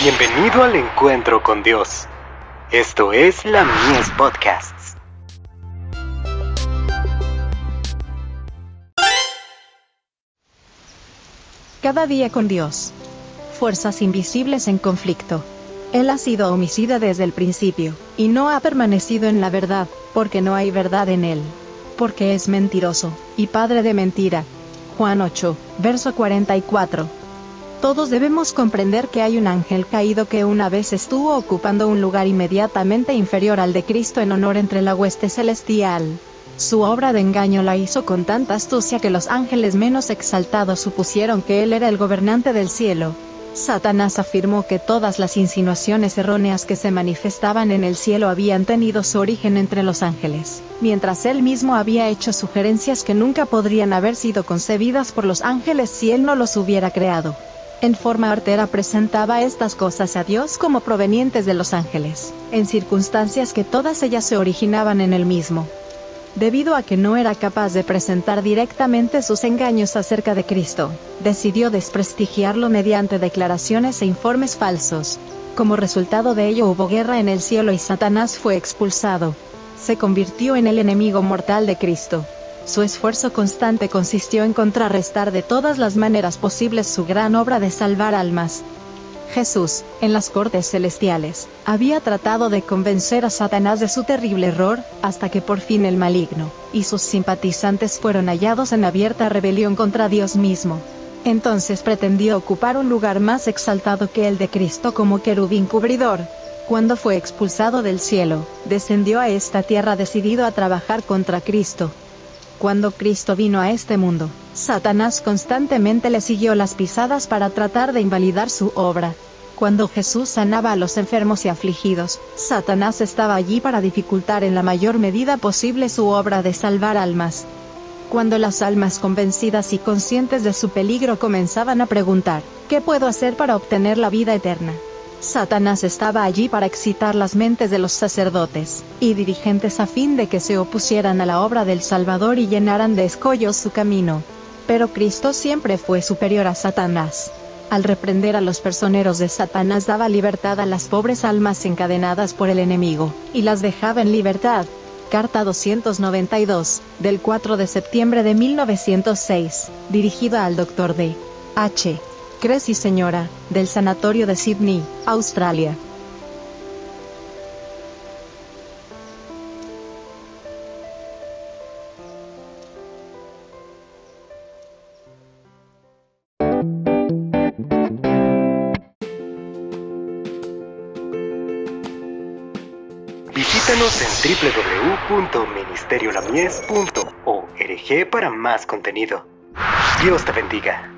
Bienvenido al encuentro con Dios. Esto es la Mies Podcasts. Cada día con Dios. Fuerzas invisibles en conflicto. Él ha sido homicida desde el principio, y no ha permanecido en la verdad, porque no hay verdad en él. Porque es mentiroso, y padre de mentira. Juan 8, verso 44. Todos debemos comprender que hay un ángel caído que una vez estuvo ocupando un lugar inmediatamente inferior al de Cristo en honor entre la hueste celestial. Su obra de engaño la hizo con tanta astucia que los ángeles menos exaltados supusieron que él era el gobernante del cielo. Satanás afirmó que todas las insinuaciones erróneas que se manifestaban en el cielo habían tenido su origen entre los ángeles, mientras él mismo había hecho sugerencias que nunca podrían haber sido concebidas por los ángeles si él no los hubiera creado en forma artera presentaba estas cosas a Dios como provenientes de los ángeles, en circunstancias que todas ellas se originaban en él mismo. Debido a que no era capaz de presentar directamente sus engaños acerca de Cristo, decidió desprestigiarlo mediante declaraciones e informes falsos. Como resultado de ello hubo guerra en el cielo y Satanás fue expulsado. Se convirtió en el enemigo mortal de Cristo. Su esfuerzo constante consistió en contrarrestar de todas las maneras posibles su gran obra de salvar almas. Jesús, en las cortes celestiales, había tratado de convencer a Satanás de su terrible error, hasta que por fin el maligno, y sus simpatizantes fueron hallados en abierta rebelión contra Dios mismo. Entonces pretendió ocupar un lugar más exaltado que el de Cristo como querubín cubridor. Cuando fue expulsado del cielo, descendió a esta tierra decidido a trabajar contra Cristo, cuando Cristo vino a este mundo, Satanás constantemente le siguió las pisadas para tratar de invalidar su obra. Cuando Jesús sanaba a los enfermos y afligidos, Satanás estaba allí para dificultar en la mayor medida posible su obra de salvar almas. Cuando las almas convencidas y conscientes de su peligro comenzaban a preguntar, ¿qué puedo hacer para obtener la vida eterna? Satanás estaba allí para excitar las mentes de los sacerdotes y dirigentes a fin de que se opusieran a la obra del Salvador y llenaran de escollos su camino. Pero Cristo siempre fue superior a Satanás. Al reprender a los personeros de Satanás daba libertad a las pobres almas encadenadas por el enemigo, y las dejaba en libertad. Carta 292, del 4 de septiembre de 1906, dirigida al Dr. D. H. Cressy Señora, del Sanatorio de Sydney, Australia. Visítanos en www.ministeriolamies.org para más contenido. Dios te bendiga.